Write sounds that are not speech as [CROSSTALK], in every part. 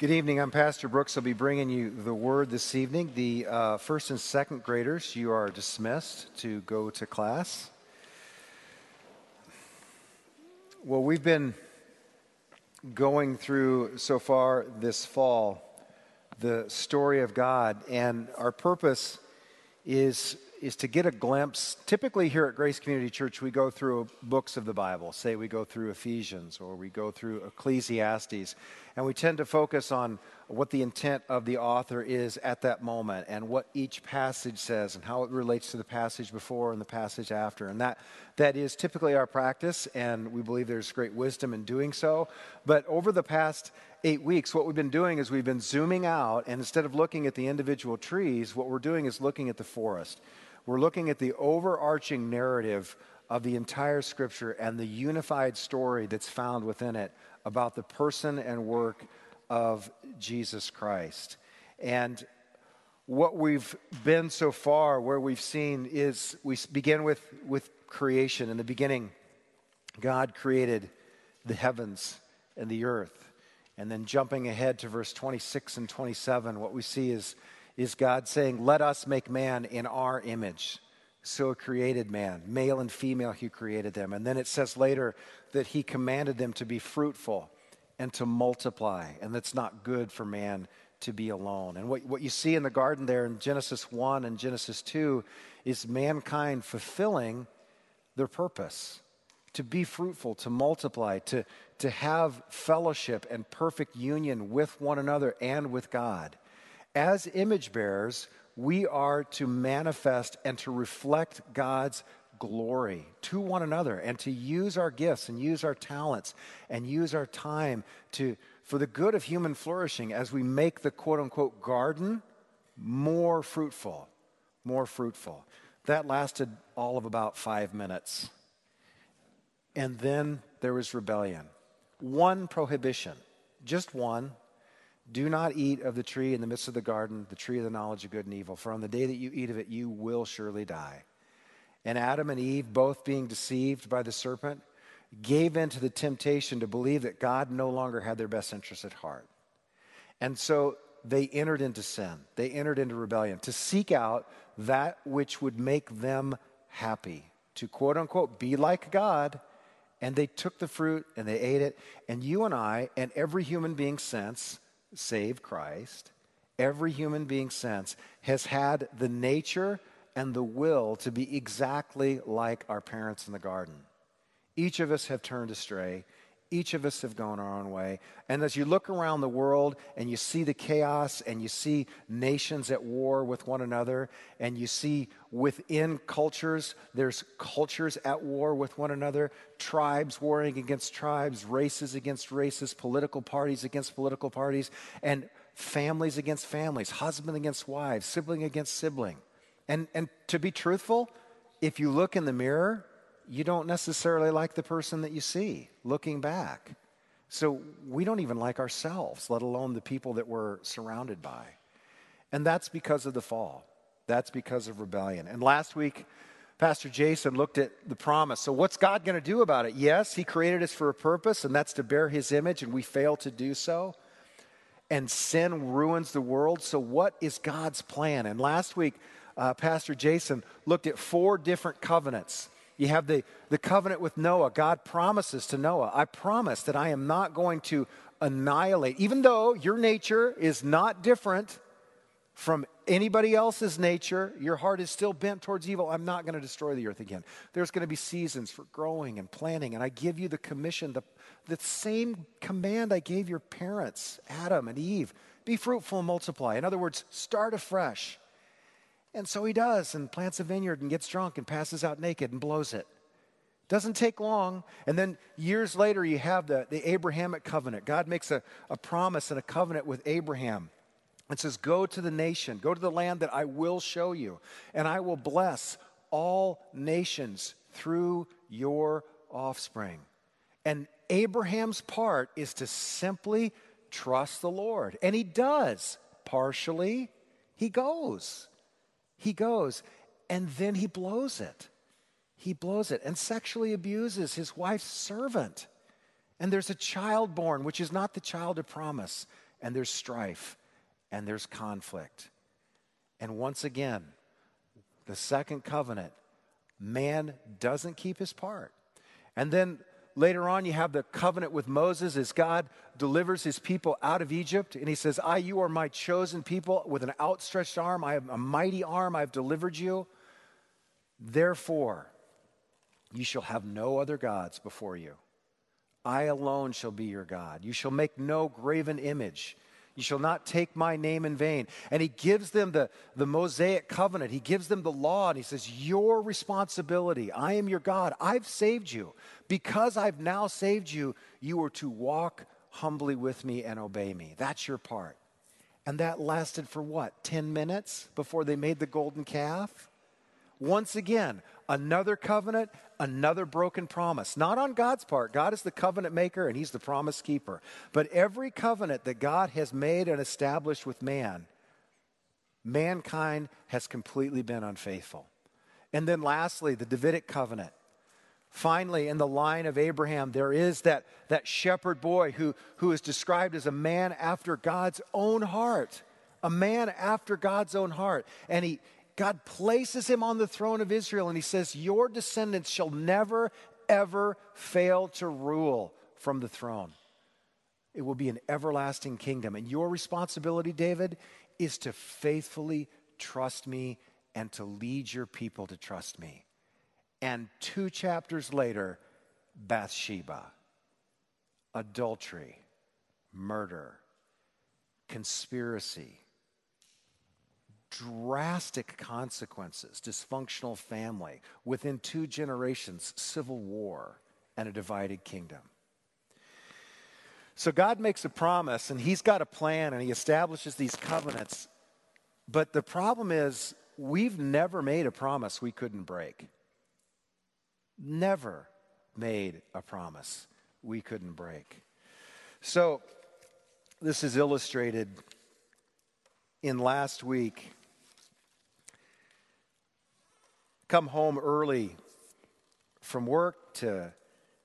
Good evening. I'm Pastor Brooks. I'll be bringing you the word this evening. The uh, first and second graders, you are dismissed to go to class. Well, we've been going through so far this fall the story of God, and our purpose is is to get a glimpse. Typically, here at Grace Community Church, we go through books of the Bible. Say we go through Ephesians or we go through Ecclesiastes, and we tend to focus on what the intent of the author is at that moment and what each passage says and how it relates to the passage before and the passage after. And that, that is typically our practice, and we believe there's great wisdom in doing so. But over the past eight weeks, what we've been doing is we've been zooming out, and instead of looking at the individual trees, what we're doing is looking at the forest. We're looking at the overarching narrative of the entire scripture and the unified story that's found within it about the person and work of Jesus Christ. And what we've been so far, where we've seen, is we begin with, with creation. In the beginning, God created the heavens and the earth. And then jumping ahead to verse 26 and 27, what we see is is God saying, Let us make man in our image. So created man, male and female, he created them. And then it says later that he commanded them to be fruitful and to multiply, and that's not good for man to be alone. And what, what you see in the garden there in Genesis 1 and Genesis 2 is mankind fulfilling their purpose to be fruitful, to multiply, to, to have fellowship and perfect union with one another and with God as image bearers, we are to manifest and to reflect God's glory to one another and to use our gifts and use our talents and use our time to for the good of human flourishing as we make the quote unquote garden more fruitful more fruitful. That lasted all of about 5 minutes. And then there was rebellion. One prohibition just one do not eat of the tree in the midst of the garden, the tree of the knowledge of good and evil, for on the day that you eat of it, you will surely die. And Adam and Eve, both being deceived by the serpent, gave in to the temptation to believe that God no longer had their best interests at heart. And so they entered into sin, they entered into rebellion to seek out that which would make them happy, to quote unquote be like God. And they took the fruit and they ate it. And you and I, and every human being since, save Christ, every human being since has had the nature and the will to be exactly like our parents in the garden. Each of us have turned astray. Each of us have gone our own way. And as you look around the world and you see the chaos and you see nations at war with one another and you see within cultures, there's cultures at war with one another, tribes warring against tribes, races against races, political parties against political parties, and families against families, husband against wives, sibling against sibling. And, and to be truthful, if you look in the mirror, you don't necessarily like the person that you see looking back. So we don't even like ourselves, let alone the people that we're surrounded by. And that's because of the fall. That's because of rebellion. And last week, Pastor Jason looked at the promise. So, what's God going to do about it? Yes, He created us for a purpose, and that's to bear His image, and we fail to do so. And sin ruins the world. So, what is God's plan? And last week, uh, Pastor Jason looked at four different covenants you have the, the covenant with Noah. God promises to Noah, I promise that I am not going to annihilate, even though your nature is not different from anybody else's nature, your heart is still bent towards evil. I'm not going to destroy the earth again. There's going to be seasons for growing and planting, and I give you the commission, the, the same command I gave your parents, Adam and Eve be fruitful and multiply. In other words, start afresh. And so he does and plants a vineyard and gets drunk and passes out naked and blows it. Doesn't take long. And then years later, you have the, the Abrahamic covenant. God makes a, a promise and a covenant with Abraham and says, Go to the nation, go to the land that I will show you, and I will bless all nations through your offspring. And Abraham's part is to simply trust the Lord. And he does partially, he goes. He goes and then he blows it. He blows it and sexually abuses his wife's servant. And there's a child born, which is not the child of promise. and there's strife and there's conflict. And once again, the second covenant, man doesn't keep his part. And then later on, you have the covenant with Moses as God delivers his people out of Egypt. And he says, I, you are my chosen people with an outstretched arm. I have a mighty arm. I've delivered you. Therefore, you shall have no other gods before you. I alone shall be your God. You shall make no graven image. You shall not take my name in vain. And he gives them the, the Mosaic covenant. He gives them the law, and he says, Your responsibility. I am your God. I've saved you. Because I've now saved you, you are to walk humbly with me and obey me. That's your part. And that lasted for what? 10 minutes before they made the golden calf? Once again, another covenant, another broken promise. Not on God's part. God is the covenant maker and He's the promise keeper. But every covenant that God has made and established with man, mankind has completely been unfaithful. And then lastly, the Davidic covenant. Finally, in the line of Abraham, there is that, that shepherd boy who, who is described as a man after God's own heart. A man after God's own heart. And he, God places him on the throne of Israel and he says, Your descendants shall never, ever fail to rule from the throne. It will be an everlasting kingdom. And your responsibility, David, is to faithfully trust me and to lead your people to trust me. And two chapters later, Bathsheba, adultery, murder, conspiracy drastic consequences dysfunctional family, within two generations, civil war, and a divided kingdom. So God makes a promise and He's got a plan and He establishes these covenants. But the problem is, we've never made a promise we couldn't break. Never made a promise we couldn't break. So, this is illustrated in last week come home early from work to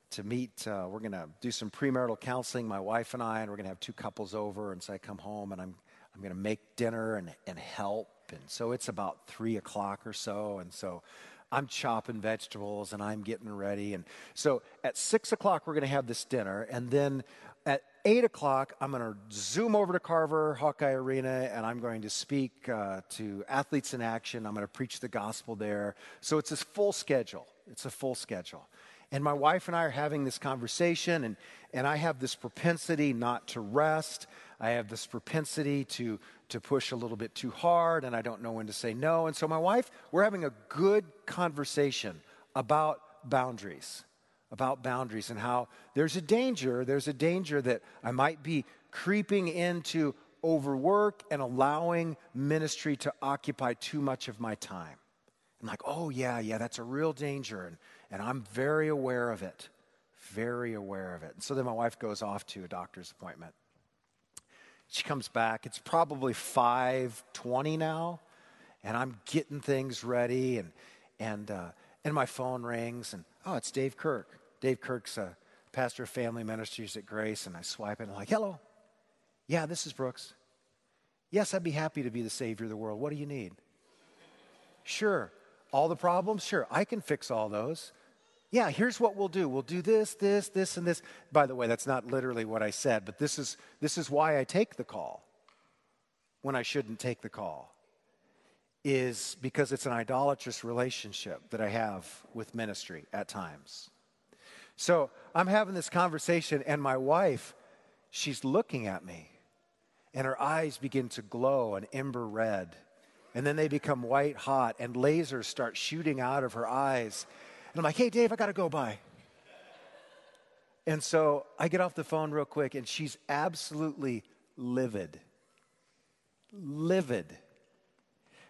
to meet. Uh, we're going to do some premarital counseling, my wife and I, and we're going to have two couples over. And so I come home and I'm I'm going to make dinner and and help. And so it's about three o'clock or so, and so. I'm chopping vegetables and I'm getting ready. And so at six o'clock, we're going to have this dinner. And then at 8 o'clock, I'm going to zoom over to Carver Hawkeye Arena and I'm going to speak uh, to athletes in action. I'm going to preach the gospel there. So it's a full schedule. It's a full schedule. And my wife and I are having this conversation, and, and I have this propensity not to rest. I have this propensity to, to push a little bit too hard, and I don't know when to say no. And so, my wife, we're having a good conversation about boundaries about boundaries and how there's a danger, there's a danger that I might be creeping into overwork and allowing ministry to occupy too much of my time. I'm like, oh, yeah, yeah, that's a real danger. And, and I'm very aware of it, very aware of it. And so then my wife goes off to a doctor's appointment. She comes back. It's probably 5:20 now, and I'm getting things ready, and and uh, and my phone rings, and oh, it's Dave Kirk. Dave Kirk's a pastor of family ministries at Grace, and I swipe it and I'm like, hello. Yeah, this is Brooks. Yes, I'd be happy to be the Savior of the world. What do you need? Sure. All the problems? Sure. I can fix all those. Yeah, here's what we'll do. We'll do this, this, this, and this. By the way, that's not literally what I said, but this is, this is why I take the call when I shouldn't take the call, is because it's an idolatrous relationship that I have with ministry at times. So I'm having this conversation, and my wife, she's looking at me, and her eyes begin to glow an ember red. And then they become white hot, and lasers start shooting out of her eyes. And I'm like, hey, Dave, I got to go by. And so I get off the phone real quick, and she's absolutely livid. Livid.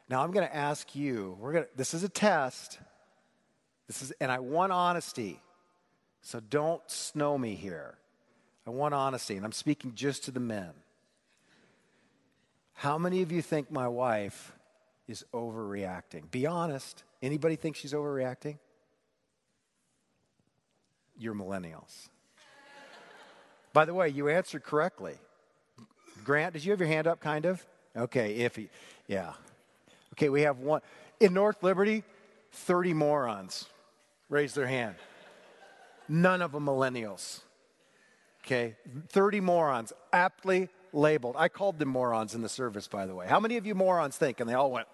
Now I'm going to ask you, we're going to, this is a test. This is, and I want honesty. So don't snow me here. I want honesty, and I'm speaking just to the men. How many of you think my wife is overreacting? Be honest. Anybody think she's overreacting? You're millennials. By the way, you answered correctly. Grant, did you have your hand up, kind of? Okay, iffy. Yeah. Okay, we have one. In North Liberty, 30 morons raise their hand. None of them millennials. Okay, 30 morons, aptly labeled. I called them morons in the service, by the way. How many of you morons think? And they all went.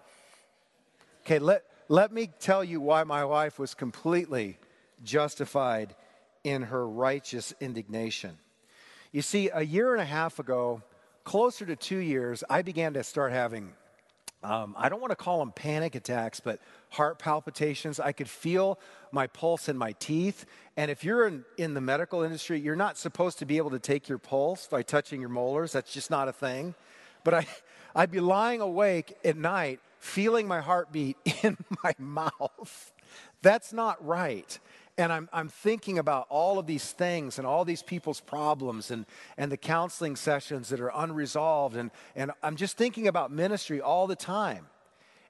Okay, let, let me tell you why my wife was completely justified in her righteous indignation. You see, a year and a half ago, closer to two years, I began to start having um, I don't want to call them panic attacks, but heart palpitations. I could feel my pulse in my teeth. And if you're in, in the medical industry, you're not supposed to be able to take your pulse by touching your molars. That's just not a thing. But I, I'd be lying awake at night, feeling my heartbeat [LAUGHS] in my mouth. That's not right and I'm, I'm thinking about all of these things and all these people's problems and, and the counseling sessions that are unresolved. And, and I'm just thinking about ministry all the time.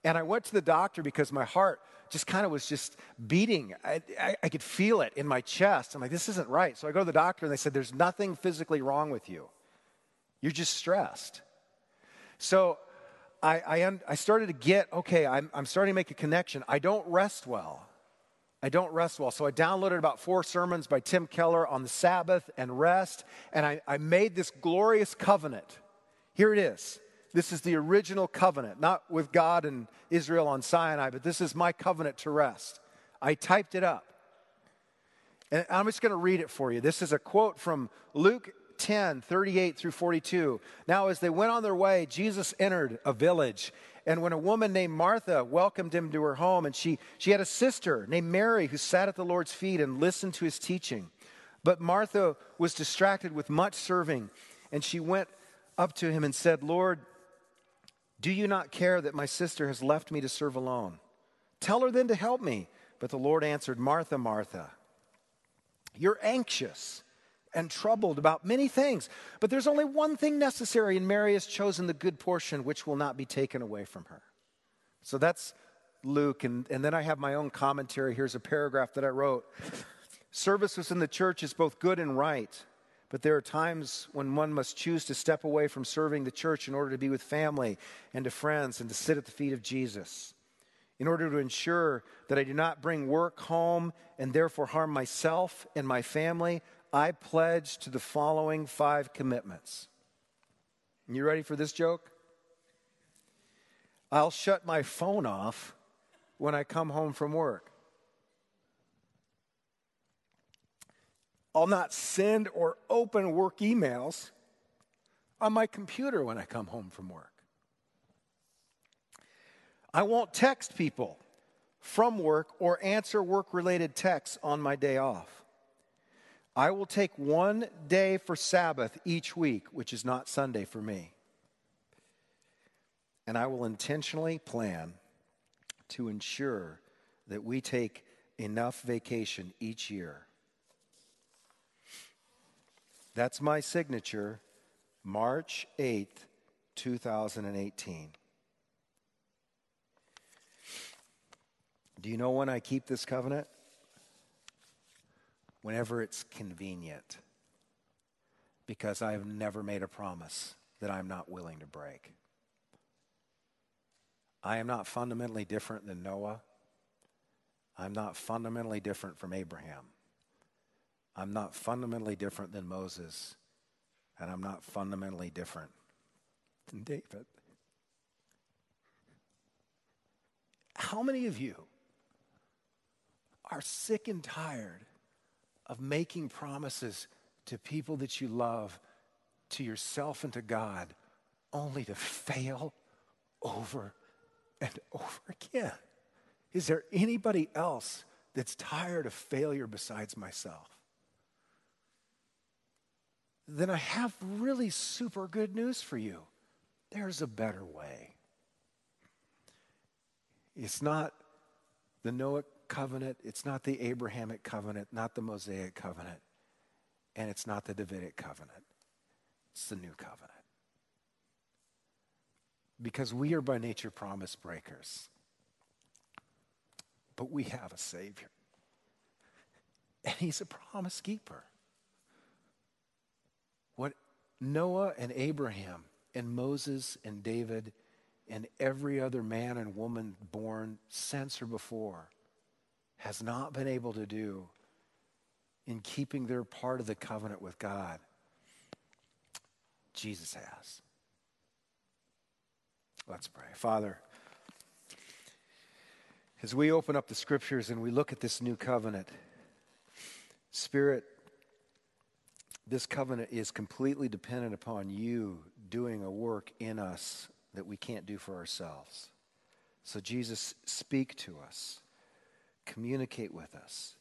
And I went to the doctor because my heart just kind of was just beating. I, I, I could feel it in my chest. I'm like, this isn't right. So I go to the doctor and they said, there's nothing physically wrong with you. You're just stressed. So I, I, I started to get, okay, I'm, I'm starting to make a connection. I don't rest well. I don't rest well. So I downloaded about four sermons by Tim Keller on the Sabbath and rest, and I, I made this glorious covenant. Here it is. This is the original covenant, not with God and Israel on Sinai, but this is my covenant to rest. I typed it up. And I'm just going to read it for you. This is a quote from Luke 10, 38 through 42. Now, as they went on their way, Jesus entered a village and when a woman named Martha welcomed him to her home, and she, she had a sister named Mary who sat at the Lord's feet and listened to his teaching. But Martha was distracted with much serving, and she went up to him and said, Lord, do you not care that my sister has left me to serve alone? Tell her then to help me. But the Lord answered, Martha, Martha, you're anxious and troubled about many things. But there's only one thing necessary, and Mary has chosen the good portion, which will not be taken away from her. So that's Luke. And, and then I have my own commentary. Here's a paragraph that I wrote Services in the church is both good and right. But there are times when one must choose to step away from serving the church in order to be with family and to friends and to sit at the feet of Jesus. In order to ensure that I do not bring work home and therefore harm myself and my family, I pledge to the following five commitments. You ready for this joke? I'll shut my phone off when I come home from work. I'll not send or open work emails on my computer when I come home from work. I won't text people from work or answer work related texts on my day off. I will take one day for Sabbath each week, which is not Sunday for me. And I will intentionally plan to ensure that we take enough vacation each year. That's my signature, March 8th, 2018. Do you know when I keep this covenant? Whenever it's convenient because I have never made a promise that I'm not willing to break. I am not fundamentally different than Noah. I'm not fundamentally different from Abraham. I'm not fundamentally different than Moses. And I'm not fundamentally different than David. How many of you are sick and tired of making promises to people that you love, to yourself and to God, only to fail over and [LAUGHS] over again. Is there anybody else that's tired of failure besides myself? Then I have really super good news for you. There's a better way. It's not the Noahic covenant, it's not the Abrahamic covenant, not the Mosaic covenant, and it's not the Davidic covenant. It's the new covenant. Because we are by nature promise breakers. But we have a Savior. And He's a promise keeper. What Noah and Abraham and Moses and David and every other man and woman born since or before has not been able to do in keeping their part of the covenant with God. Jesus has. Let's pray. Father, as we open up the scriptures and we look at this new covenant, Spirit, this covenant is completely dependent upon you doing a work in us that we can't do for ourselves. So, Jesus, speak to us, communicate with us,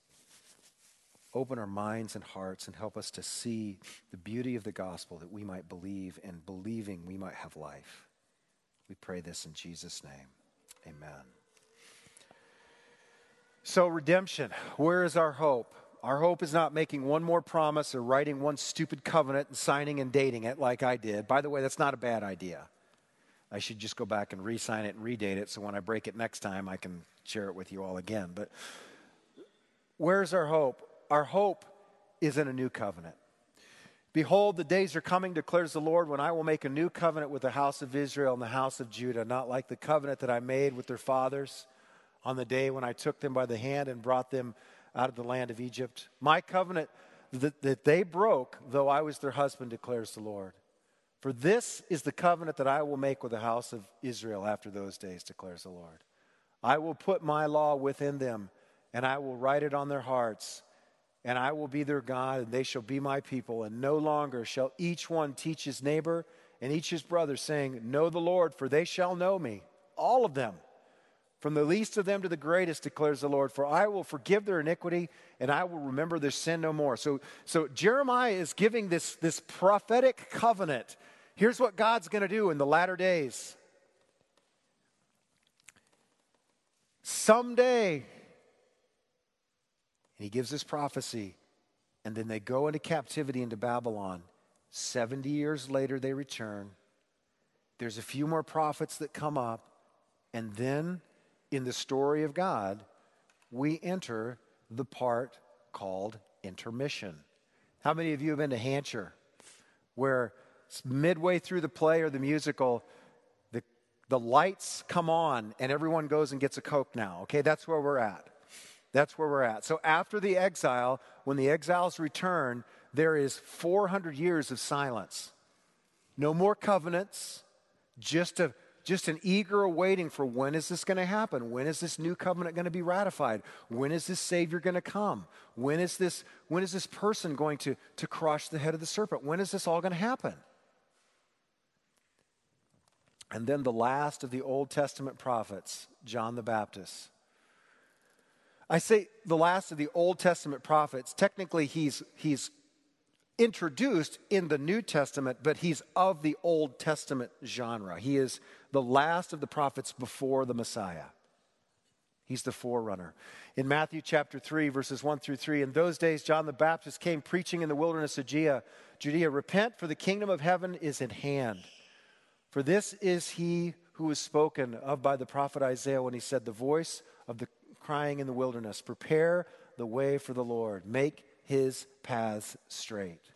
open our minds and hearts, and help us to see the beauty of the gospel that we might believe, and believing we might have life. We pray this in Jesus' name. Amen. So, redemption, where is our hope? Our hope is not making one more promise or writing one stupid covenant and signing and dating it like I did. By the way, that's not a bad idea. I should just go back and re sign it and redate it so when I break it next time, I can share it with you all again. But where's our hope? Our hope is in a new covenant. Behold, the days are coming, declares the Lord, when I will make a new covenant with the house of Israel and the house of Judah, not like the covenant that I made with their fathers on the day when I took them by the hand and brought them out of the land of Egypt. My covenant that, that they broke, though I was their husband, declares the Lord. For this is the covenant that I will make with the house of Israel after those days, declares the Lord. I will put my law within them, and I will write it on their hearts, and I will be their God, and they shall be my people. And no longer shall each one teach his neighbor and each his brother, saying, Know the Lord, for they shall know me, all of them from the least of them to the greatest, declares the Lord, for I will forgive their iniquity and I will remember their sin no more. So, so Jeremiah is giving this, this prophetic covenant. Here's what God's going to do in the latter days. Someday, and he gives this prophecy, and then they go into captivity into Babylon. 70 years later, they return. There's a few more prophets that come up, and then in the story of God, we enter the part called intermission. How many of you have been to Hancher, where midway through the play or the musical, the, the lights come on and everyone goes and gets a Coke now? Okay, that's where we're at. That's where we're at. So after the exile, when the exiles return, there is 400 years of silence. No more covenants, just a just an eager awaiting for when is this going to happen? When is this new covenant going to be ratified? When is this Savior going to come? When is this, when is this person going to, to crush the head of the serpent? When is this all going to happen? And then the last of the Old Testament prophets, John the Baptist. I say the last of the Old Testament prophets. Technically, he's, he's introduced in the New Testament, but he's of the Old Testament genre. He is the last of the prophets before the Messiah. He's the forerunner. In Matthew chapter 3, verses 1 through 3, in those days John the Baptist came preaching in the wilderness of Judea, Judea, repent, for the kingdom of heaven is at hand. For this is he who was spoken of by the prophet Isaiah when he said, The voice of the crying in the wilderness, prepare the way for the Lord, make his paths straight.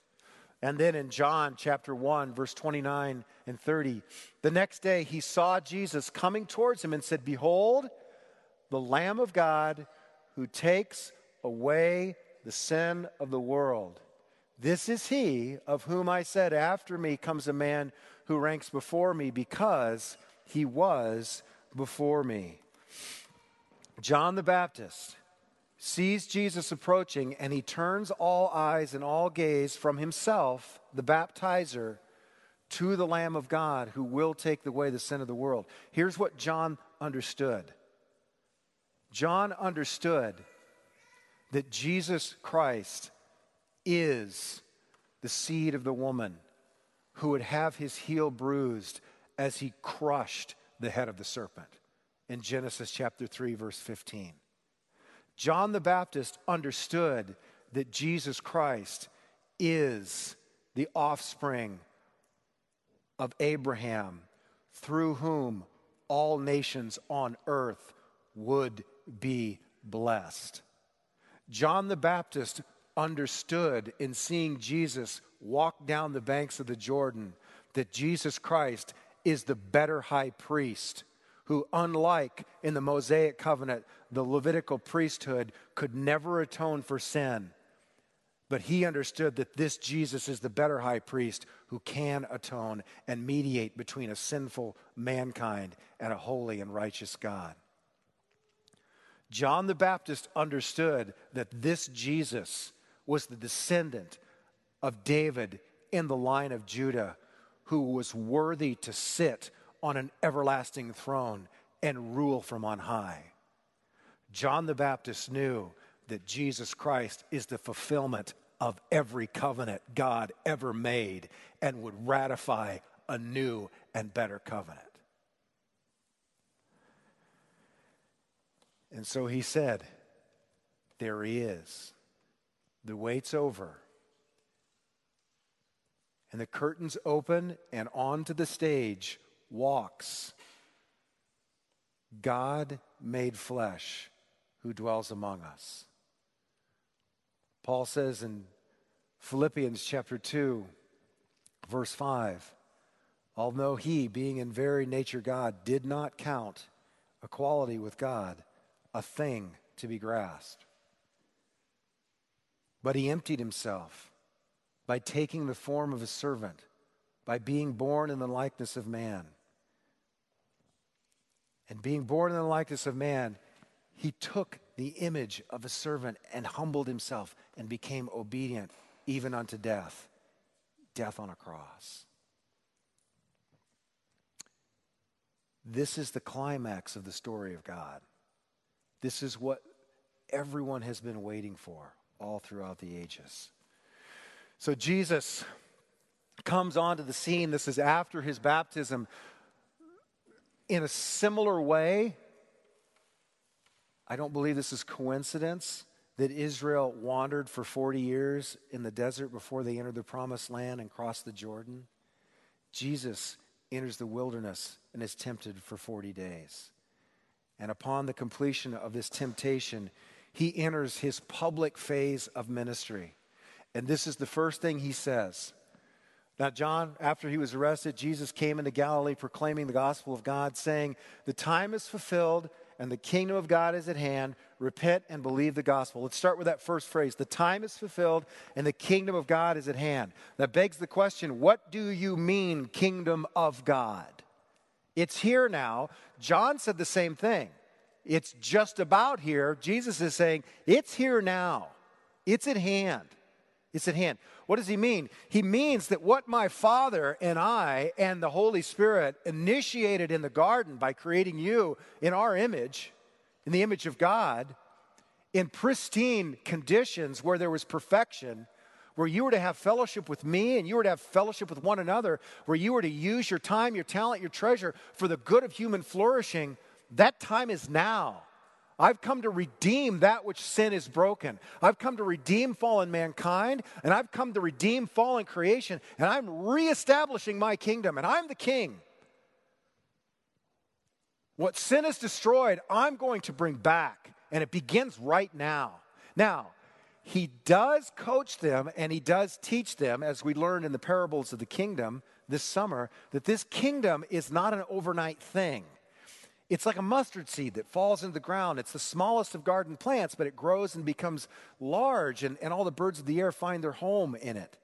And then in John chapter 1, verse 29 and 30, the next day he saw Jesus coming towards him and said, Behold, the Lamb of God who takes away the sin of the world. This is he of whom I said, After me comes a man who ranks before me because he was before me. John the Baptist sees Jesus approaching and he turns all eyes and all gaze from himself, the baptizer, to the Lamb of God who will take away the sin of the world. Here's what John understood John understood that Jesus Christ is the seed of the woman who would have his heel bruised as he crushed the head of the serpent in Genesis chapter 3, verse 15. John the Baptist understood that Jesus Christ is the offspring of Abraham, through whom all nations on earth would be blessed. John the Baptist understood in seeing Jesus walk down the banks of the Jordan, that Jesus Christ is the better high priest who, unlike in the Mosaic covenant, the Levitical priesthood could never atone for sin. But he understood that this Jesus is the better high priest who can atone and mediate between a sinful mankind and a holy and righteous God. John the Baptist understood that this Jesus was the descendant of David in the line of Judah who was worthy to sit on an everlasting throne and rule from on high. John the Baptist knew that Jesus Christ is the fulfillment of every covenant God ever made and would ratify a new and better covenant. And so he said, There he is. The wait's over. And the curtains open, and onto the stage walks God made flesh who dwells among us. Paul says in Philippians chapter 2, verse 5, although he, being in very nature God, did not count equality with God a thing to be grasped, but he emptied himself by taking the form of a servant, by being born in the likeness of man. And being born in the likeness of man, he took the image of a servant and humbled himself and became obedient even unto death death on a cross. This is the climax of the story of God. This is what everyone has been waiting for all throughout the ages. So Jesus comes onto the scene. This is after his baptism. In a similar way, I don't believe this is coincidence that Israel wandered for 40 years in the desert before they entered the promised land and crossed the Jordan. Jesus enters the wilderness and is tempted for 40 days. And upon the completion of this temptation, he enters his public phase of ministry. And this is the first thing he says. Now, John, after he was arrested, Jesus came into Galilee proclaiming the gospel of God, saying, The time is fulfilled and the kingdom of God is at hand. Repent and believe the gospel. Let's start with that first phrase. The time is fulfilled and the kingdom of God is at hand. That begs the question what do you mean, kingdom of God? It's here now. John said the same thing. It's just about here. Jesus is saying, It's here now, it's at hand. It's at hand. What does he mean? He means that what my Father and I and the Holy Spirit initiated in the garden by creating you in our image, in the image of God, in pristine conditions where there was perfection, where you were to have fellowship with me and you were to have fellowship with one another, where you were to use your time, your talent, your treasure for the good of human flourishing, that time is now. I've come to redeem that which sin is broken. I've come to redeem fallen mankind, and I've come to redeem fallen creation, and I'm reestablishing my kingdom, and I'm the king. What sin has destroyed, I'm going to bring back, and it begins right now. Now, he does coach them and he does teach them, as we learned in the parables of the kingdom this summer, that this kingdom is not an overnight thing. It's like a mustard seed that falls into the ground. It's the smallest of garden plants, but it grows and becomes large, and, and all the birds of the air find their home in it.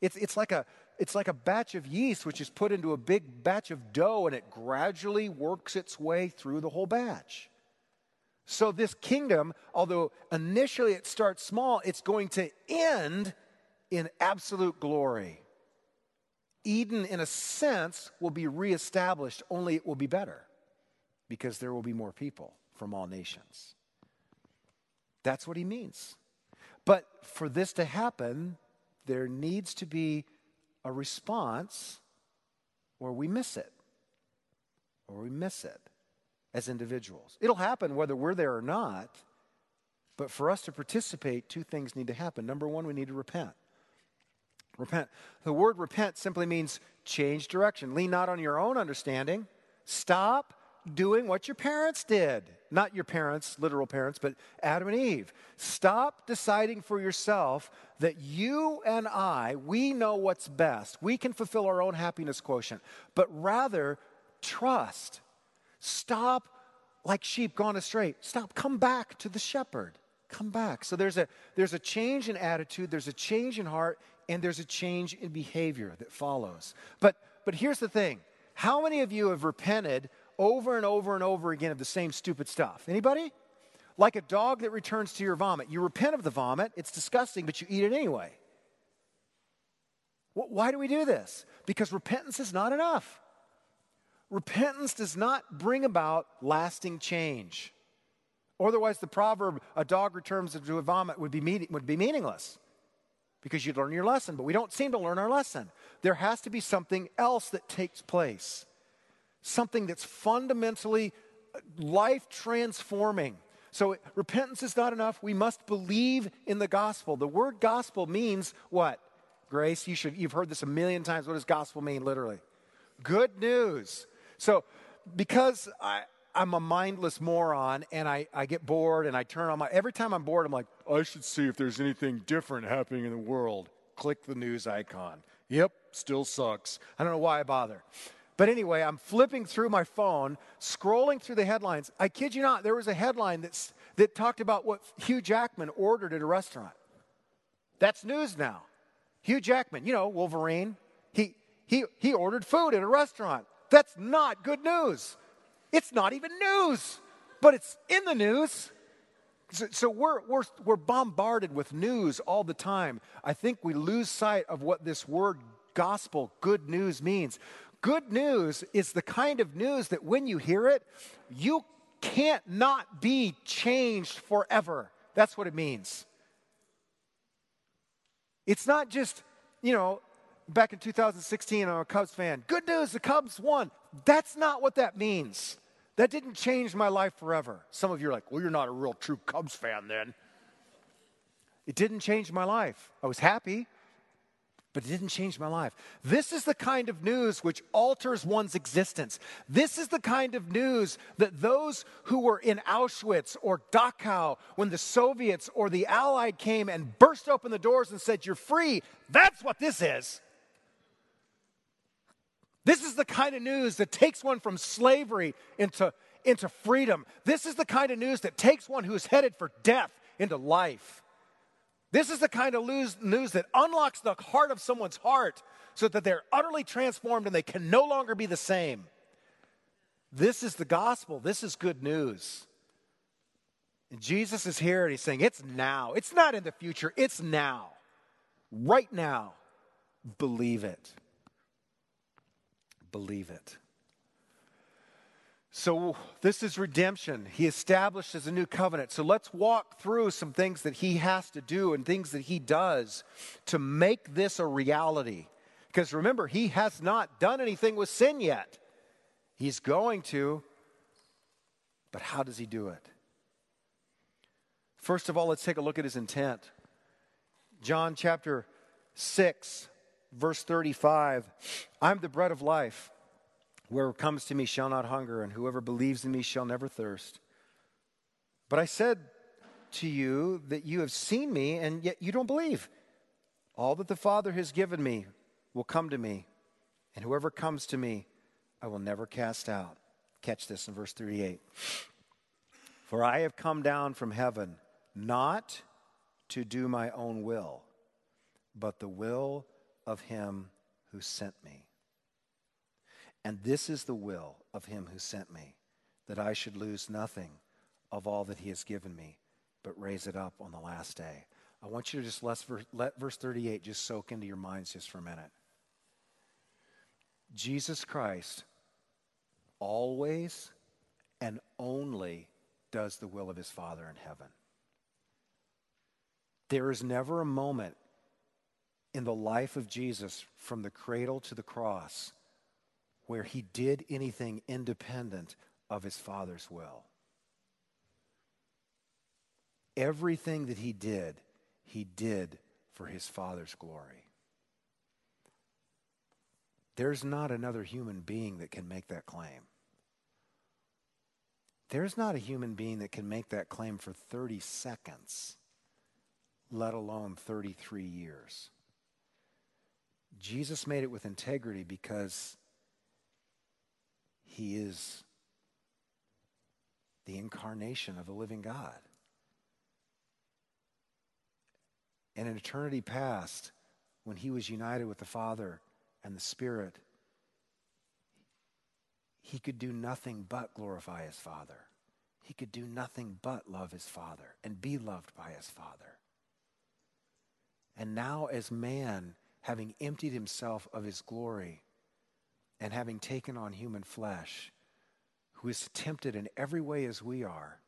It's, it's, like a, it's like a batch of yeast which is put into a big batch of dough, and it gradually works its way through the whole batch. So, this kingdom, although initially it starts small, it's going to end in absolute glory. Eden, in a sense, will be reestablished, only it will be better because there will be more people from all nations. That's what he means. But for this to happen, there needs to be a response or we miss it. Or we miss it as individuals. It'll happen whether we're there or not. But for us to participate, two things need to happen. Number one, we need to repent. Repent. The word repent simply means change direction. Lean not on your own understanding. Stop doing what your parents did. Not your parents, literal parents, but Adam and Eve. Stop deciding for yourself that you and I, we know what's best. We can fulfill our own happiness quotient, but rather trust. Stop like sheep gone astray. Stop. Come back to the shepherd. Come back. So there's a, there's a change in attitude, there's a change in heart, and there's a change in behavior that follows. But, but here's the thing how many of you have repented over and over and over again of the same stupid stuff? Anybody? Like a dog that returns to your vomit. You repent of the vomit, it's disgusting, but you eat it anyway. Why do we do this? Because repentance is not enough. Repentance does not bring about lasting change. Otherwise, the proverb, a dog returns to a vomit, would be, would be meaningless because you'd learn your lesson. But we don't seem to learn our lesson. There has to be something else that takes place, something that's fundamentally uh, life transforming. So, repentance is not enough. We must believe in the gospel. The word gospel means what? Grace, you should, you've heard this a million times. What does gospel mean, literally? Good news. So, because I, I'm a mindless moron and I, I get bored and I turn on my, every time I'm bored, I'm like, I should see if there's anything different happening in the world. Click the news icon. Yep, still sucks. I don't know why I bother. But anyway, I'm flipping through my phone, scrolling through the headlines. I kid you not, there was a headline that's, that talked about what Hugh Jackman ordered at a restaurant. That's news now. Hugh Jackman, you know, Wolverine, he, he, he ordered food at a restaurant. That's not good news. It's not even news, but it's in the news. So, so, we're, we're, we're bombarded with news all the time. I think we lose sight of what this word gospel, good news, means. Good news is the kind of news that when you hear it, you can't not be changed forever. That's what it means. It's not just, you know, back in 2016, I'm a Cubs fan. Good news, the Cubs won. That's not what that means. That didn't change my life forever. Some of you are like, well, you're not a real true Cubs fan then. It didn't change my life. I was happy, but it didn't change my life. This is the kind of news which alters one's existence. This is the kind of news that those who were in Auschwitz or Dachau, when the Soviets or the Allied came and burst open the doors and said, You're free, that's what this is. This is the kind of news that takes one from slavery into, into freedom. This is the kind of news that takes one who is headed for death into life. This is the kind of news, that unlocks the heart of someone's heart so that they're utterly transformed and they can no longer be the same. This is the gospel. This is good news. And Jesus is here and he's saying, It's now. It's not in the future, it's now. Right now. Believe it believe it. So, this is redemption. He establishes a new covenant. So, let's walk through some things that he has to do and things that he does to make this a reality. Because remember, he has not done anything with sin yet. He's going to, but how does he do it? First of all, let's take a look at his intent. John chapter 6, verse 35 I'm the bread of life. Whoever comes to me shall not hunger, and whoever believes in me shall never thirst. But I said to you that you have seen me, and yet you don't believe. All that the Father has given me will come to me, and whoever comes to me, I will never cast out. Catch this in verse 38. For I have come down from heaven not to do my own will, but the will of him who sent me. And this is the will of him who sent me, that I should lose nothing of all that he has given me, but raise it up on the last day. I want you to just let, verse 38 just soak into your minds just for a minute. Jesus Christ always and only does the will of his Father in heaven. There is never a moment in the life of Jesus from the cradle to the cross where he did anything independent of his Father's will. Everything that he did, he did for his Father's glory. There's not another human being that can make that claim. There's not a human being that can make that claim for 30 seconds, let alone 33 years. Jesus made it with integrity because he is the incarnation of the living God. And in eternity past, when he was united with the Father and the Spirit, he could do nothing but glorify his Father. He could do nothing but love his Father and be loved by his Father. And now, as man, having emptied himself of his glory and having taken on human flesh, who is tempted in every way as we are,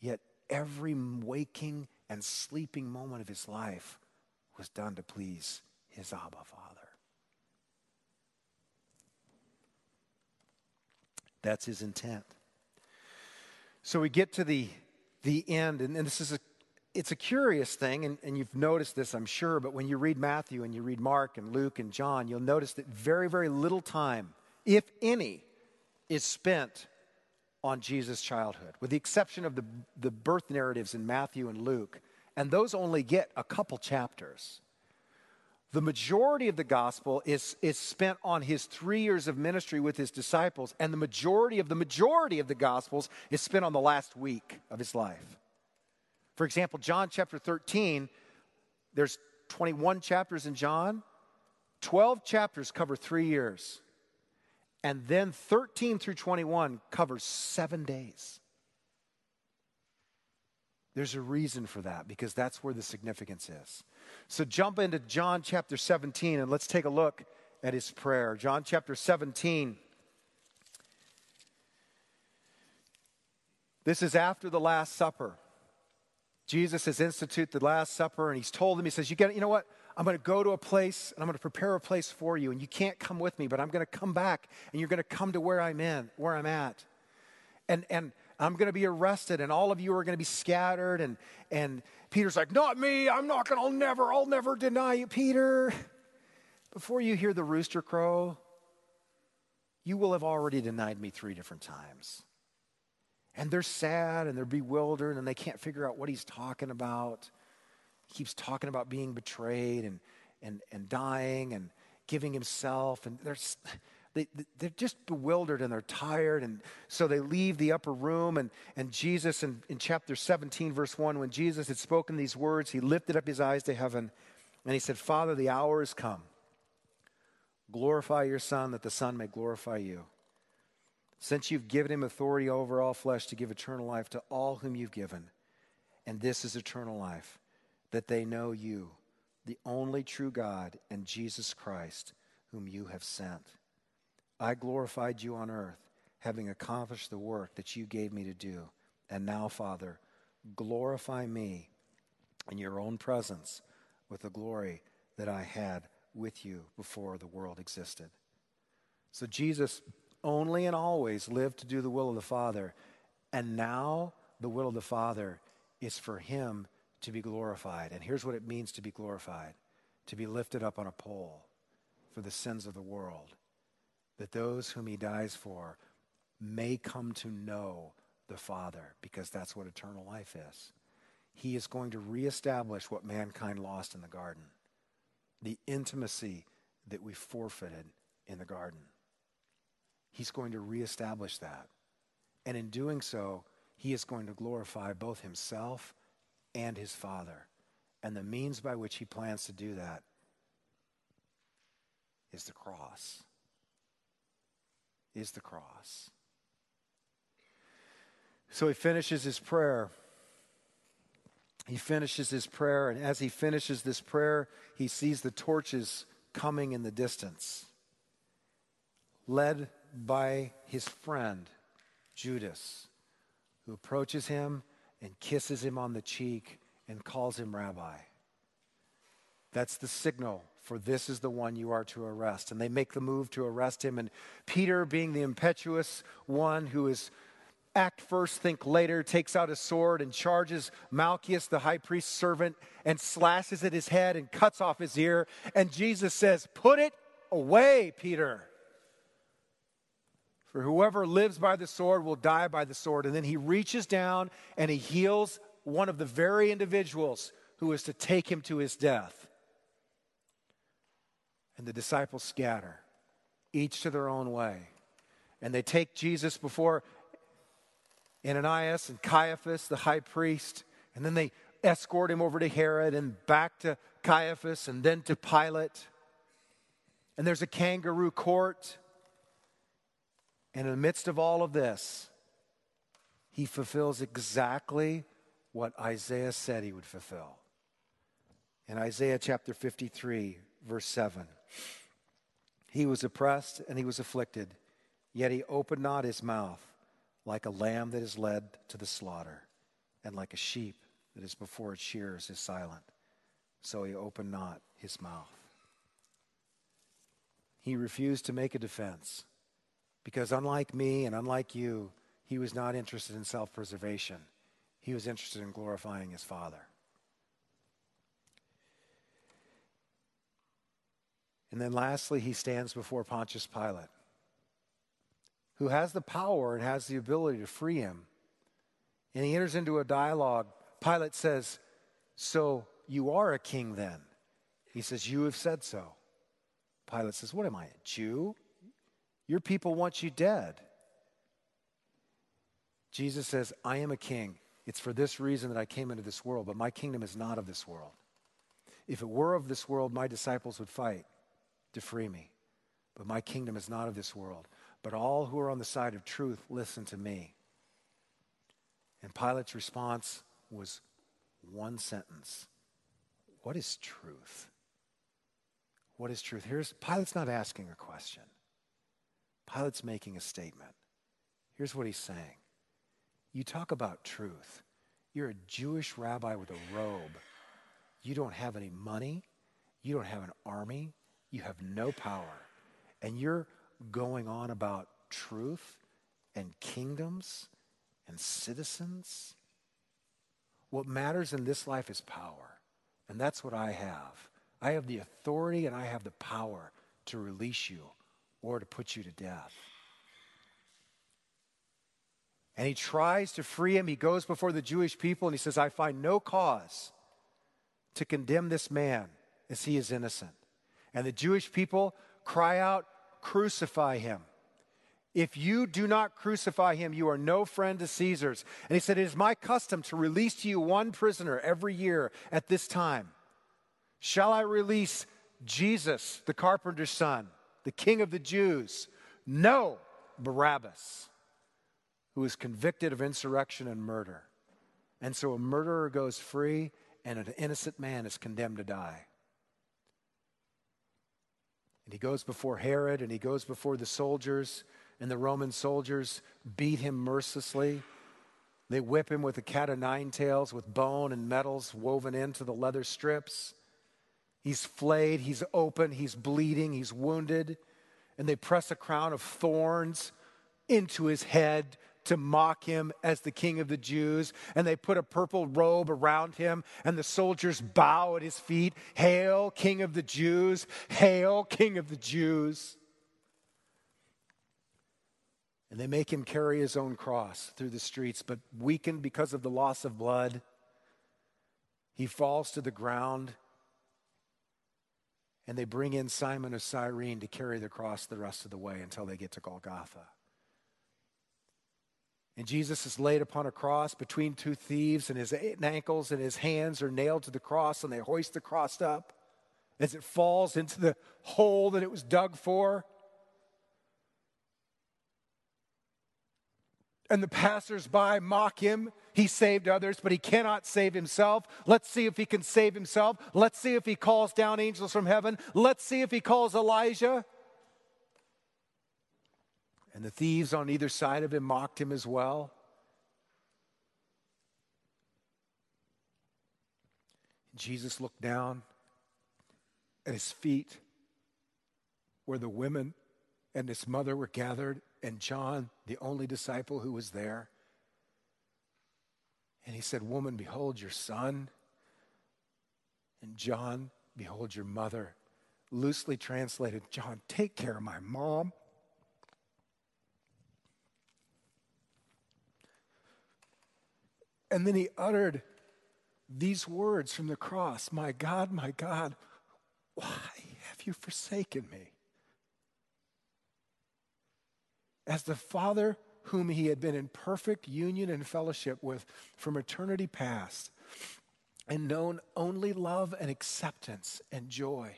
yet every waking and sleeping moment of his life was done to please his Abba Father. That's his intent. So we get to the, the end, and, and this is a it's a curious thing, and, and you've noticed this, I'm sure, but when you read Matthew and you read Mark and Luke and John, you'll notice that very, very little time, if any, is spent on Jesus' childhood, with the exception of the, the birth narratives in Matthew and Luke. And those only get a couple chapters. The majority of the gospel is, is spent on his three years of ministry with his disciples, and the majority of the majority of the gospels is spent on the last week of his life. For example, John chapter 13, there's 21 chapters in John, 12 chapters cover three years. And then 13 through 21 covers seven days. There's a reason for that because that's where the significance is. So jump into John chapter 17 and let's take a look at his prayer. John chapter 17. This is after the Last Supper. Jesus has instituted the Last Supper, and he's told them, he says, You get, you know what? I'm going to go to a place and I'm going to prepare a place for you, and you can't come with me, but I'm going to come back, and you're going to come to where I'm in, where I'm at. And and I'm going to be arrested, and all of you are going to be scattered. And and Peter's like, Not me, I'm not going to, I'll never, I'll never deny you, Peter. Before you hear the rooster crow, you will have already denied me three different times and they're sad and they're bewildered and they can't figure out what he's talking about. He keeps talking about being betrayed and, and, and dying and giving himself. And they're, [LAUGHS] they, they're just bewildered and they're tired. And so they leave the upper room. And, and Jesus, in, in chapter 17, verse 1, when Jesus had spoken these words, he lifted up his eyes to heaven and he said, Father, the hour has come. Glorify your Son, that the Son may glorify you since you've given him authority over all flesh to give eternal life to all whom you've given. And this is eternal life, that they know you, the only true God, and Jesus Christ, whom you have sent. I glorified you on earth, having accomplished the work that you gave me to do. And now, Father, glorify me in your own presence with the glory that I had with you before the world existed. So, Jesus only and always lived to do the will of the Father. And now the will of the Father is for him to be glorified. And here's what it means to be glorified to be lifted up on a pole for the sins of the world, that those whom he dies for may come to know the Father, because that's what eternal life is. He is going to reestablish what mankind lost in the garden the intimacy that we forfeited in the garden. He's going to reestablish that. And in doing so, he is going to glorify both himself and his Father. And the means by which he plans to do that is the cross. Is the cross. So he finishes his prayer. He finishes his prayer, and as he finishes this prayer, he sees the torches coming in the distance, led by his friend, Judas, who approaches him and kisses him on the cheek and calls him rabbi. That's the signal for this is the one you are to arrest. And they make the move to arrest him. And Peter, being the impetuous one who is act first, think later, takes out a sword and charges Malchus, the high priest's servant, and slashes at his head and cuts off his ear. And Jesus says, Put it away, Peter. For whoever lives by the sword will die by the sword. And then he reaches down and he heals one of the very individuals who is to take him to his death. And the disciples scatter, each to their own way. And they take Jesus before Ananias and Caiaphas, the high priest, and then they escort him over to Herod and back to Caiaphas and then to Pilate. And there's a kangaroo court. And in the midst of all of this, he fulfills exactly what Isaiah said he would fulfill. In Isaiah chapter 53, verse 7, he was oppressed and he was afflicted, yet he opened not his mouth like a lamb that is led to the slaughter, and like a sheep that is before its shears is silent. So he opened not his mouth. He refused to make a defense because, unlike me and unlike you, he was not interested in self preservation. He was interested in glorifying his Father. And then lastly, he stands before Pontius Pilate, who has the power and has the ability to free him. And he enters into a dialogue. Pilate says, So you are a king then? He says, You have said so. Pilate says, What am I, a Jew? Your people want you dead. Jesus says, I am a king. It's for this reason that I came into this world, but my kingdom is not of this world. If it were of this world, my disciples would fight to free me. But my kingdom is not of this world. But all who are on the side of truth, listen to me. And Pilate's response was one sentence What is truth? What is truth? Here's Pilate's not asking a question. Pilate's making a statement. Here's what he's saying. You talk about truth. You're a Jewish rabbi with a robe. You don't have any money. You don't have an army. You have no power. And you're going on about truth and kingdoms and citizens. What matters in this life is power. And that's what I have. I have the authority and I have the power to release you or to put you to death. And he tries to free him. He goes before the Jewish people and he says, I find no cause to condemn this man as he is innocent. And the Jewish people cry out, Crucify him. If you do not crucify him, you are no friend to Caesar's. And he said, It is my custom to release to you one prisoner every year at this time. Shall I release Jesus, the carpenter's son, the king of the Jews? No, Barabbas, who is convicted of insurrection and murder. And so a murderer goes free, and an innocent man is condemned to die. And he goes before Herod and he goes before the soldiers, and the Roman soldiers beat him mercilessly. They whip him with a cat o' nine tails with bone and metals woven into the leather strips. He's flayed, he's open, he's bleeding, he's wounded. And they press a crown of thorns into his head to mock him as the king of the Jews. And they put a purple robe around him, and the soldiers bow at his feet Hail, King of the Jews! Hail, King of the Jews! And they make him carry his own cross through the streets, but weakened because of the loss of blood, he falls to the ground. And they bring in Simon of Cyrene to carry the cross the rest of the way until they get to Golgotha. And Jesus is laid upon a cross between two thieves, and his ankles and his hands are nailed to the cross, and they hoist the cross up as it falls into the hole that it was dug for. And the passersby mock him. He saved others, but he cannot save himself. Let's see if he can save himself. Let's see if he calls down angels from heaven. Let's see if he calls Elijah. And the thieves on either side of him mocked him as well. Jesus looked down at his feet where the women and his mother were gathered, and John, the only disciple who was there. And he said, Woman, behold your son. And John, behold your mother. Loosely translated, John, take care of my mom. And then he uttered these words from the cross My God, my God, why have you forsaken me? As the Father whom he had been in perfect union and fellowship with from eternity past, and known only love and acceptance and joy,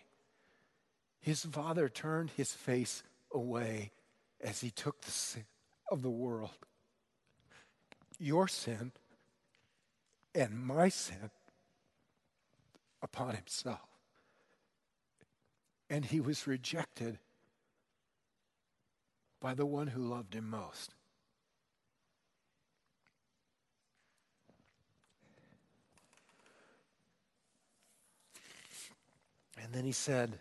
his Father turned his face away as he took the sin of the world. Your sin and my sin upon himself. And he was rejected by the one who loved him most. And then he said,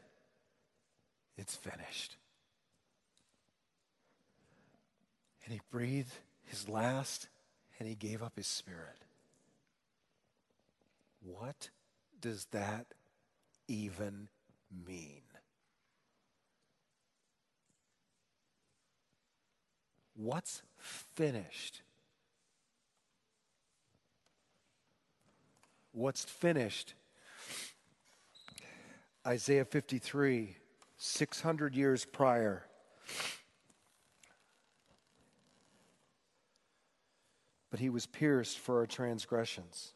It's finished. And he breathed his last and he gave up his spirit. What does that even mean? What's finished? What's finished? Isaiah 53, 600 years prior. But he was pierced for our transgressions.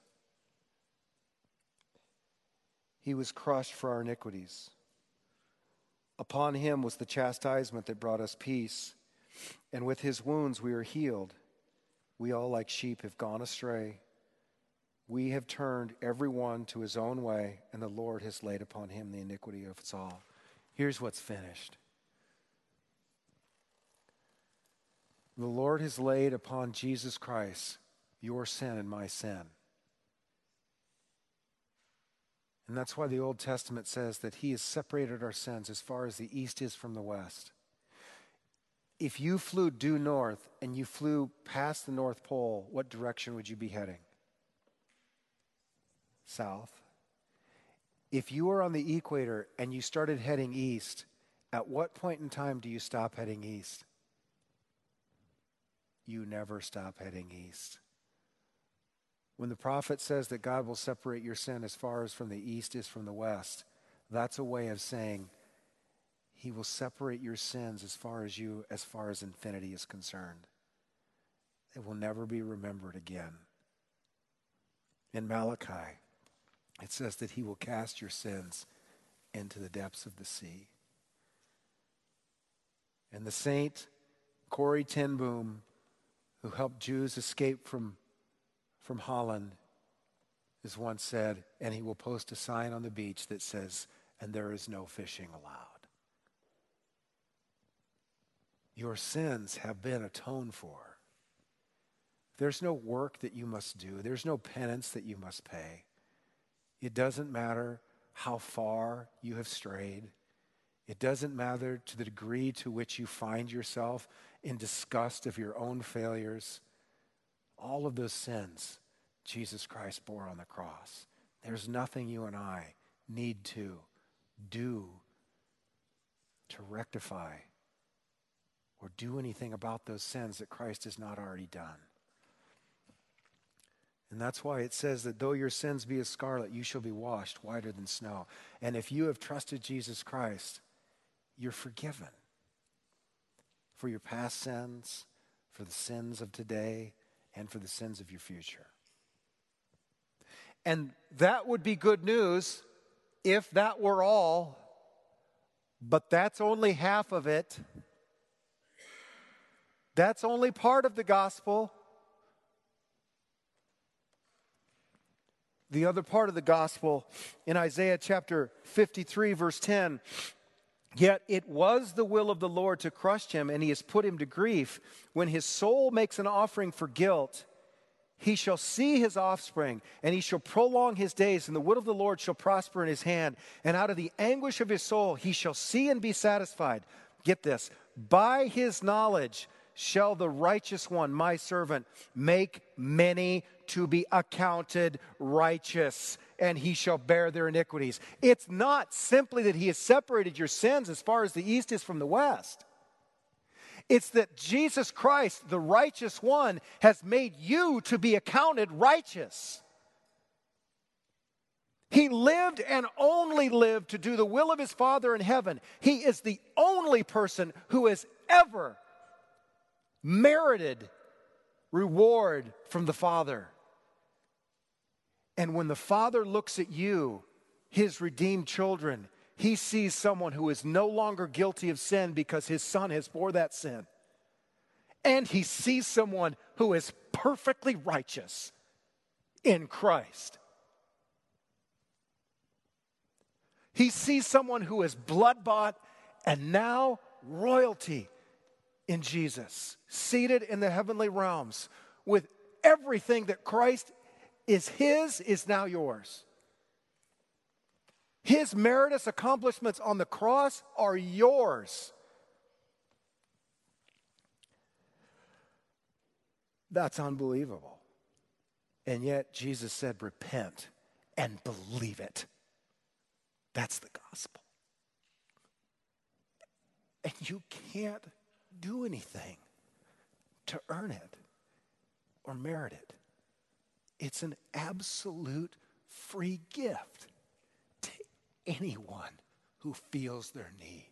He was crushed for our iniquities. Upon him was the chastisement that brought us peace, and with his wounds we are healed. We all, like sheep, have gone astray. We have turned every one to his own way, and the Lord has laid upon him the iniquity of us all. Here's what's finished the Lord has laid upon Jesus Christ your sin and my sin. And that's why the Old Testament says that He has separated our sins as far as the east is from the west. If you flew due north and you flew past the North Pole, what direction would you be heading? South. If you were on the equator and you started heading east, at what point in time do you stop heading east? You never stop heading east. When the prophet says that God will separate your sin as far as from the east is from the west, that's a way of saying he will separate your sins as far as you, as far as infinity is concerned. It will never be remembered again. In Malachi, it says that he will cast your sins into the depths of the sea. And the saint Corrie ten Boom, who helped Jews escape from from Holland has once said, and he will post a sign on the beach that says, and there is no fishing allowed. Your sins have been atoned for. There's no work that you must do, there's no penance that you must pay. It doesn't matter how far you have strayed. It doesn't matter to the degree to which you find yourself in disgust of your own failures all of those sins Jesus Christ bore on the cross. There's nothing you and I need to do to rectify or do anything about those sins that Christ has not already done. And that's why it says that though your sins be as scarlet, you shall be washed whiter than snow. And if you have trusted Jesus Christ, you're forgiven for your past sins, for the sins of today, and for the sins of your future. And that would be good news if that were all, but that's only half of it. That's only part of the gospel. The other part of the gospel in Isaiah chapter 53, verse 10 Yet it was the will of the Lord to crush him, and he has put him to grief. When his soul makes an offering for guilt, he shall see his offspring, and he shall prolong his days, and the will of the Lord shall prosper in his hand. And out of the anguish of his soul he shall see and be satisfied. Get this by his knowledge shall the righteous one, my servant, make many to be accounted righteous and he shall bear their iniquities. It's not simply that he has separated your sins as far as the east is from the west. It's that Jesus Christ, the righteous one, has made you to be accounted righteous. He lived and only lived to do the will of his Father in heaven. He is the only person who has ever merited reward from the Father. And when the Father looks at you, his redeemed children, he sees someone who is no longer guilty of sin because his son has bore that sin. And he sees someone who is perfectly righteous in Christ. He sees someone who is blood bought and now royalty in Jesus, seated in the heavenly realms with everything that Christ is his is now yours. His meritorious accomplishments on the cross are yours. That's unbelievable. And yet Jesus said, Repent and believe it. That's the gospel. And you can't do anything to earn it or merit it. It's an absolute free gift to anyone who feels their need.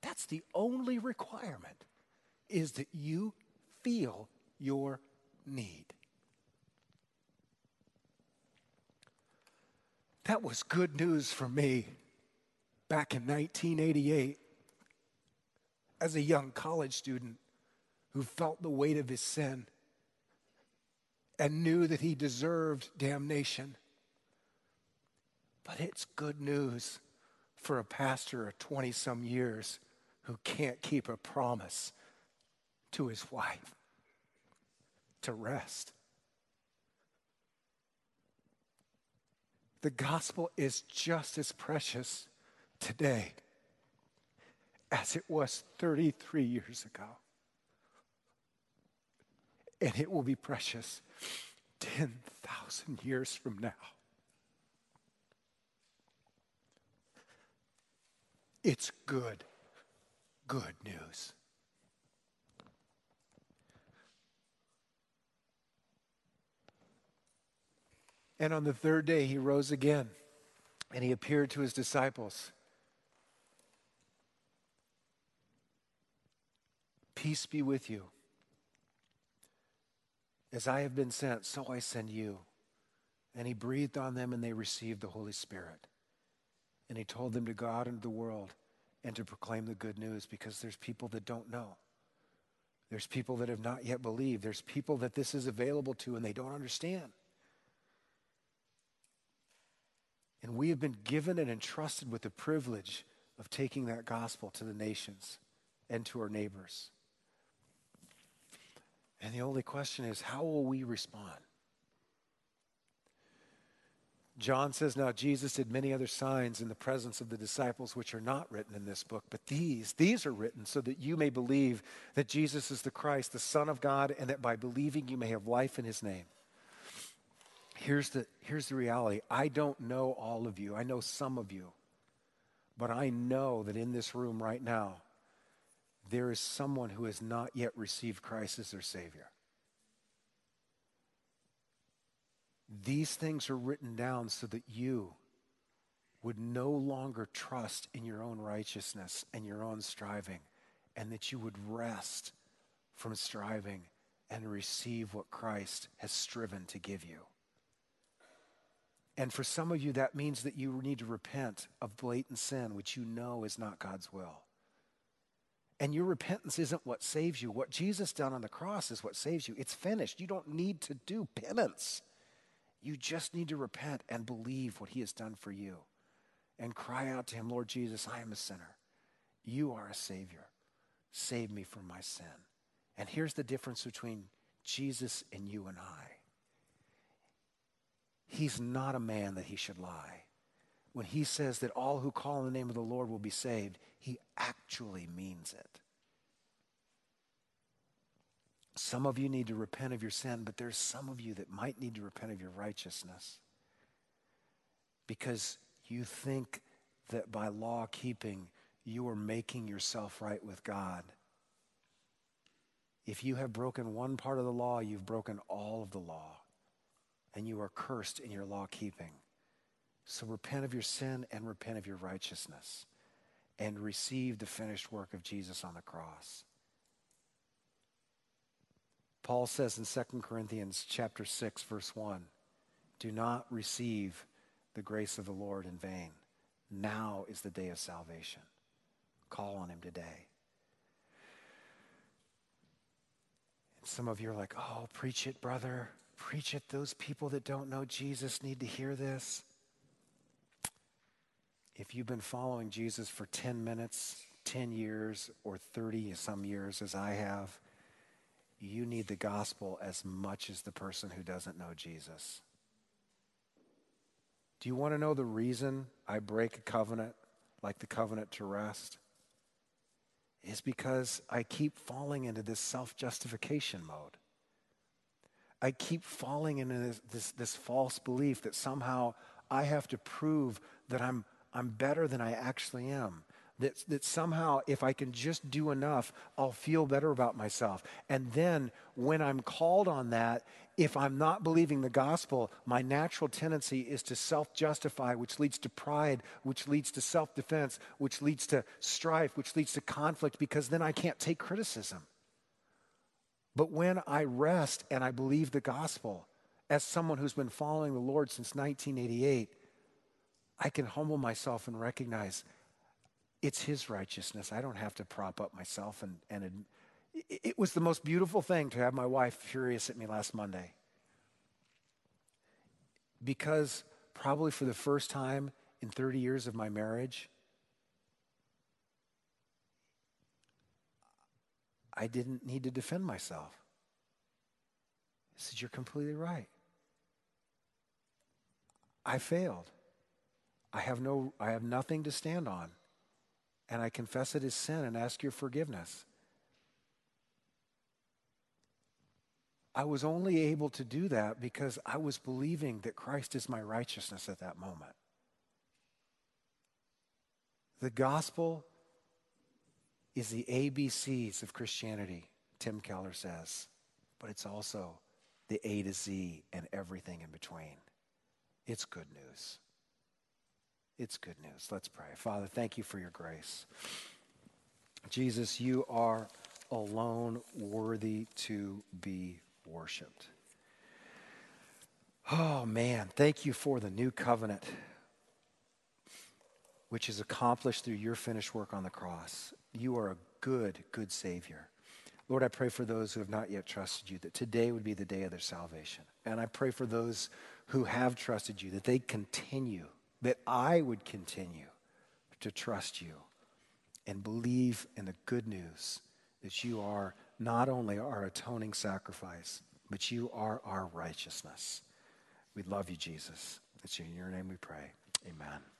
That's the only requirement is that you feel your need. That was good news for me back in 1988 as a young college student who felt the weight of his sin and knew that he deserved damnation. But it's good news for a pastor of 20 some years who can't keep a promise to his wife to rest. The gospel is just as precious today as it was 33 years ago. And it will be precious 10,000 years from now. It's good, good news. And on the third day, he rose again and he appeared to his disciples. Peace be with you. As I have been sent, so I send you. And he breathed on them, and they received the Holy Spirit. And he told them to go out into the world and to proclaim the good news because there's people that don't know. There's people that have not yet believed. There's people that this is available to and they don't understand. And we have been given and entrusted with the privilege of taking that gospel to the nations and to our neighbors. And the only question is how will we respond? John says, Now Jesus did many other signs in the presence of the disciples, which are not written in this book, but these, these are written so that you may believe that Jesus is the Christ, the Son of God, and that by believing you may have life in his name. Here's the, here's the reality. I don't know all of you, I know some of you, but I know that in this room right now, there is someone who has not yet received Christ as their Savior. These things are written down so that you would no longer trust in your own righteousness and your own striving, and that you would rest from striving and receive what Christ has striven to give you. And for some of you, that means that you need to repent of blatant sin, which you know is not God's will. And your repentance isn't what saves you. What Jesus done on the cross is what saves you. It's finished. You don't need to do penance. You just need to repent and believe what he has done for you and cry out to him, Lord Jesus, I am a sinner. You are a Savior. Save me from my sin. And here's the difference between Jesus and you and I He's not a man that he should lie. When he says that all who call on the name of the Lord will be saved, he actually means it. Some of you need to repent of your sin, but there's some of you that might need to repent of your righteousness because you think that by law keeping you are making yourself right with God. If you have broken one part of the law, you've broken all of the law, and you are cursed in your law keeping. So repent of your sin and repent of your righteousness and receive the finished work of Jesus on the cross. Paul says in 2 Corinthians chapter 6 verse 1, do not receive the grace of the Lord in vain. Now is the day of salvation. Call on him today. And some of you are like, "Oh, preach it, brother. Preach it. Those people that don't know Jesus need to hear this." If you've been following Jesus for 10 minutes, 10 years, or 30 some years as I have, you need the gospel as much as the person who doesn't know Jesus. Do you want to know the reason I break a covenant like the covenant to rest? Is because I keep falling into this self justification mode. I keep falling into this, this, this, false belief that somehow I have to prove that I'm, I'm better than I actually am that, that somehow if I can just do enough, I'll feel better about myself. And then when I'm called on that, if I'm not believing the gospel, my natural tendency is to self justify, which leads to pride, which leads to self defense, which leads to strife, which leads to conflict, because then I can't take criticism. But when I rest and I believe the gospel, as someone who's been following the Lord since 1988, I can humble myself and recognize it's His righteousness. I don't have to prop up myself. And, and it, it was the most beautiful thing to have my wife furious at me last Monday. Because probably for the first time in 30 years of my marriage, I didn't need to defend myself. I said, You're completely right. I failed. I have, no, I have nothing to stand on and I confess it as sin and ask your forgiveness. I was only able to do that because I was believing that Christ is my righteousness at that moment. The gospel is the ABCs of Christianity, Tim Keller says, but it's also the A to Z and everything in between. It's good news. It's good news. Let's pray. Father, thank you for your grace. Jesus, you are alone worthy to be worshiped. Oh, man, thank you for the new covenant, which is accomplished through your finished work on the cross. You are a good, good Savior. Lord, I pray for those who have not yet trusted you that today would be the day of their salvation. And I pray for those who have trusted you that they continue that I would continue to trust you and believe in the good news that you are not only our atoning sacrifice, but you are our righteousness. We love you, Jesus. It's in your name we pray. Amen.